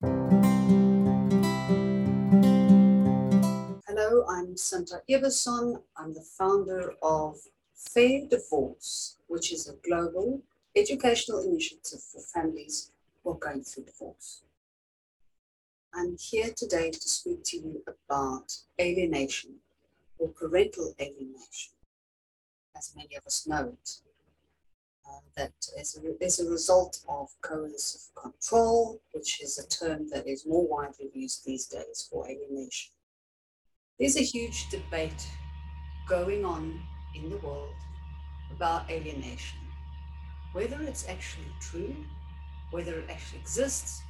Hello, I'm Santa Iverson. I'm the founder of Fair Divorce, which is a global educational initiative for families who are going through divorce. I'm here today to speak to you about alienation or parental alienation, as many of us know it. Uh, that is a, is a result of coercive control, which is a term that is more widely used these days for alienation. There's a huge debate going on in the world about alienation, whether it's actually true, whether it actually exists,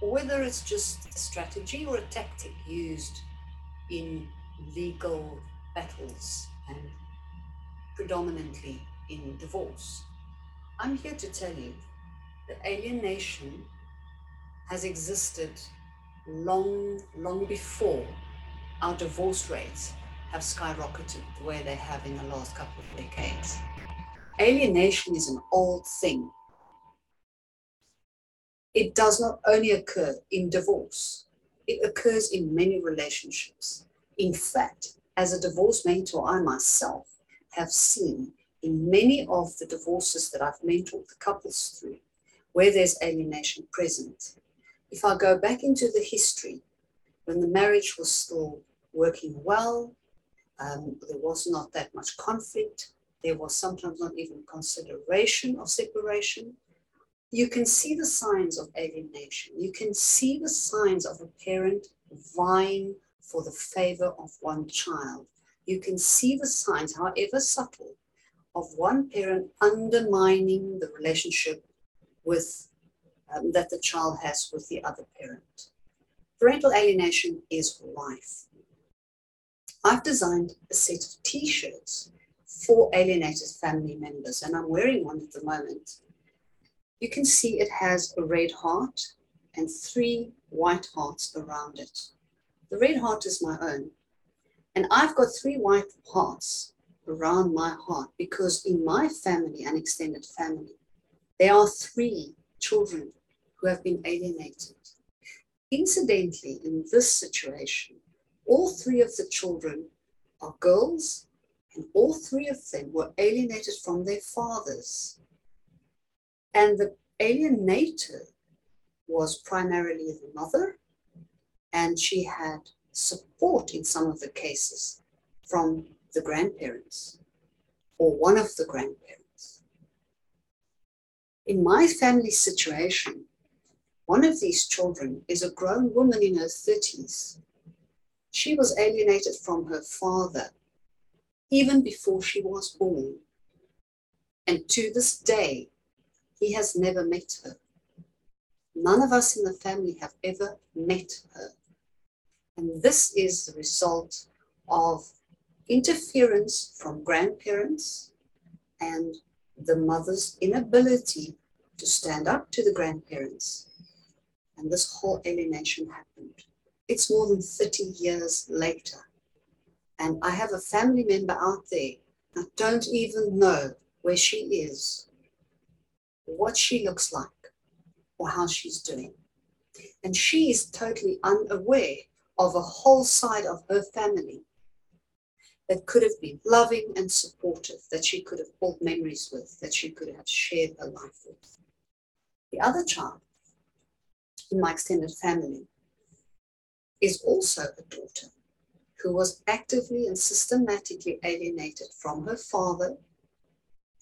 or whether it's just a strategy or a tactic used in legal battles and predominantly in divorce. I'm here to tell you that alienation has existed long, long before our divorce rates have skyrocketed the way they have in the last couple of decades. Alienation is an old thing. It does not only occur in divorce, it occurs in many relationships. In fact, as a divorce mentor, I myself have seen in many of the divorces that I've mentored the couples through where there's alienation present. If I go back into the history, when the marriage was still working well, um, there was not that much conflict, there was sometimes not even consideration of separation. You can see the signs of alienation. You can see the signs of a parent vying for the favor of one child. You can see the signs, however subtle, of one parent undermining the relationship with um, that the child has with the other parent. Parental alienation is rife. I've designed a set of t-shirts for alienated family members, and I'm wearing one at the moment. You can see it has a red heart and three white hearts around it. The red heart is my own. And I've got three white hearts around my heart because in my family and extended family, there are three children who have been alienated. Incidentally, in this situation, all three of the children are girls, and all three of them were alienated from their fathers. And the alienator was primarily the mother, and she had support in some of the cases from the grandparents or one of the grandparents. In my family situation, one of these children is a grown woman in her 30s. She was alienated from her father even before she was born. And to this day, he has never met her. None of us in the family have ever met her. And this is the result of interference from grandparents and the mother's inability to stand up to the grandparents. And this whole alienation happened. It's more than 30 years later. And I have a family member out there that don't even know where she is, what she looks like, or how she's doing. And she is totally unaware of a whole side of her family that could have been loving and supportive, that she could have built memories with, that she could have shared a life with. The other child in my extended family is also a daughter who was actively and systematically alienated from her father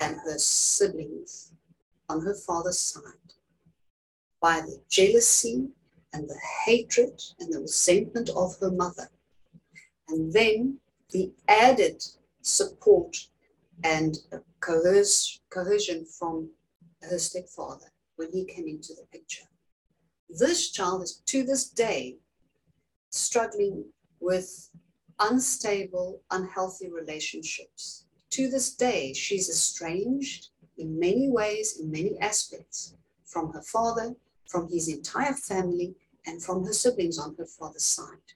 and her siblings on her father's side by the jealousy and the hatred and the resentment of her mother. And then the added support and coercion from her stepfather when he came into the picture. This child is to this day struggling with unstable, unhealthy relationships. To this day, she's estranged in many ways, in many aspects, from her father, from his entire family, and from her siblings on her father's side.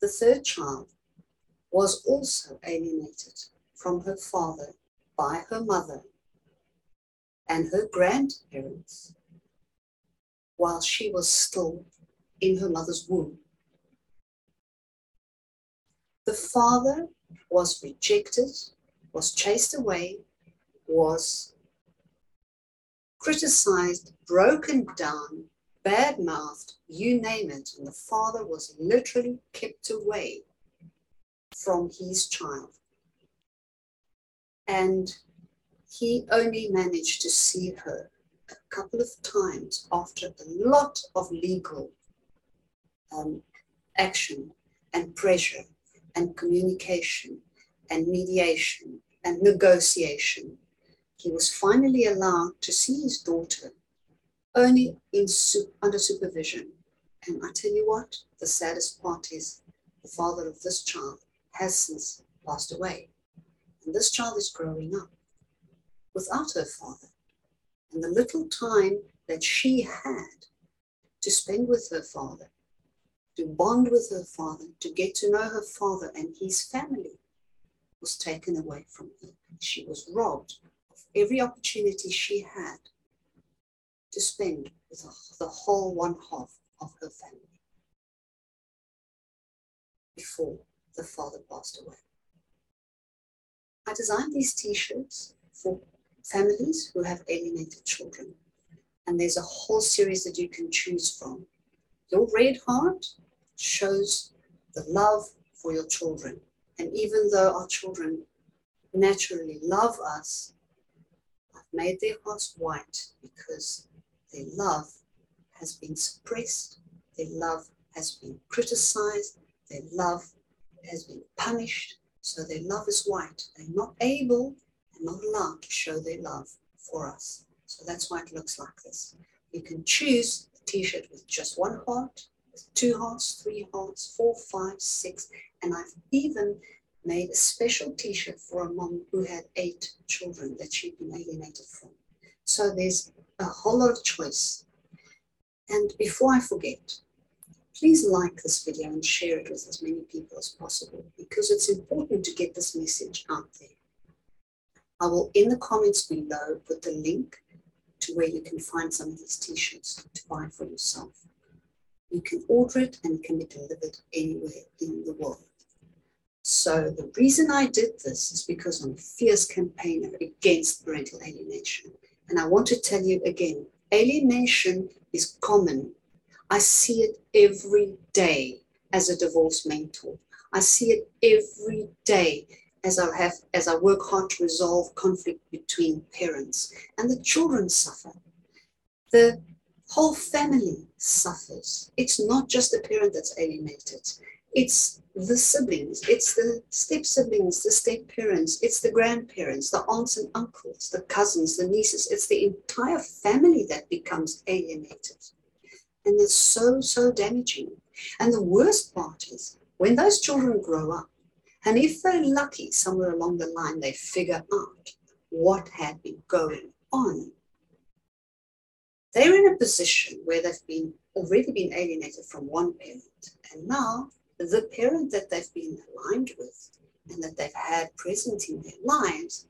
The third child was also alienated from her father by her mother and her grandparents while she was still in her mother's womb. The father was rejected, was chased away, was criticized, broken down, bad mouthed, you name it. And the father was literally kept away from his child. And he only managed to see her a couple of times after a lot of legal um, action and pressure and communication and mediation and negotiation. He was finally allowed to see his daughter only in under supervision. And I tell you what, the saddest part is the father of this child has since passed away. And this child is growing up without her father. And the little time that she had to spend with her father, to bond with her father, to get to know her father and his family, was taken away from her. She was robbed of every opportunity she had to spend with the whole one half of her family before the father passed away. I designed these t-shirts for families who have alienated children. And there's a whole series that you can choose from. Your red heart shows the love for your children. And even though our children naturally love us, I've made their hearts white because their love has been suppressed, their love has been criticized, their love has been punished, so their love is white. They're not able and not allowed to show their love for us. So that's why it looks like this. You can choose a t-shirt with just one heart, with two hearts, three hearts, four, five, six, and I've even made a special t-shirt for a mom who had eight children that she'd been alienated from. So there's a whole lot of choice. And before I forget, please like this video and share it with as many people as possible because it's important to get this message out there. I will, in the comments below, put the link to where you can find some of these t-shirts to buy for yourself. You can order it and it can be delivered anywhere in the world. So the reason I did this is because I'm a fierce campaigner against parental alienation. And I want to tell you again, alienation is common. I see it every day as a divorce mentor. I see it every day as I have as I work hard to resolve conflict between parents. And the children suffer. The whole family suffers. It's not just the parent that's alienated. It's the siblings, it's the step siblings, the step parents, it's the grandparents, the aunts and uncles, the cousins, the nieces, it's the entire family that becomes alienated. And it's so, so damaging. And the worst part is when those children grow up, and if they're lucky, somewhere along the line, they figure out what had been going on. They're in a position where they've been already been alienated from one parent, and now the parent that they've been aligned with and that they've had present in their lives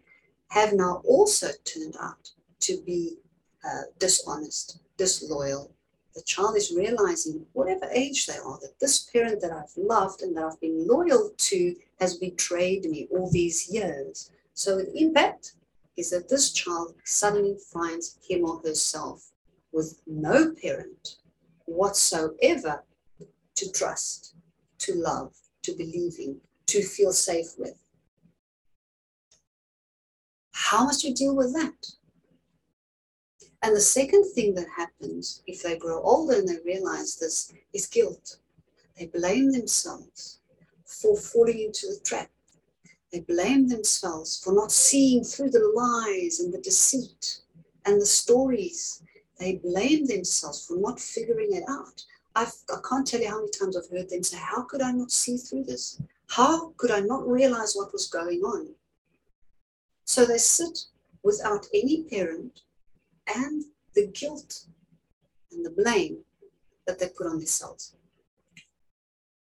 have now also turned out to be uh, dishonest, disloyal. The child is realizing, whatever age they are, that this parent that I've loved and that I've been loyal to has betrayed me all these years. So the impact is that this child suddenly finds him or herself with no parent whatsoever to trust to love, to believe in, to feel safe with. How must you deal with that? And the second thing that happens if they grow older and they realize this is guilt. They blame themselves for falling into the trap. They blame themselves for not seeing through the lies and the deceit and the stories. They blame themselves for not figuring it out. I've, I can't tell you how many times I've heard them say, How could I not see through this? How could I not realize what was going on? So they sit without any parent and the guilt and the blame that they put on themselves.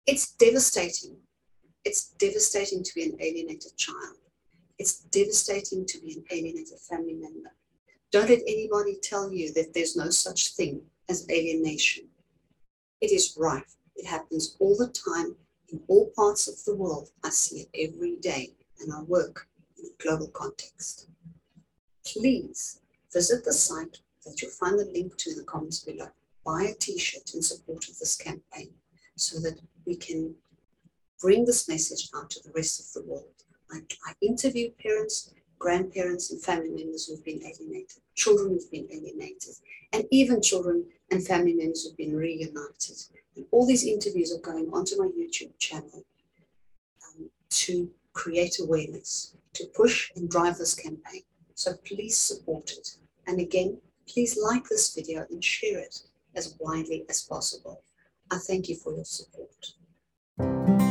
It's devastating. It's devastating to be an alienated child. It's devastating to be an alienated family member. Don't let anybody tell you that there's no such thing as alienation. It is rife. It happens all the time in all parts of the world. I see it every day and I work in a global context. Please visit the site that you'll find the link to in the comments below. Buy a t-shirt in support of this campaign so that we can bring this message out to the rest of the world. I, I interview parents, grandparents, and family members who've been alienated, children who've been alienated, and even children and family members who've been reunited. And all these interviews are going onto my YouTube channel um, to create awareness, to push and drive this campaign. So please support it. And again, please like this video and share it as widely as possible. I thank you for your support.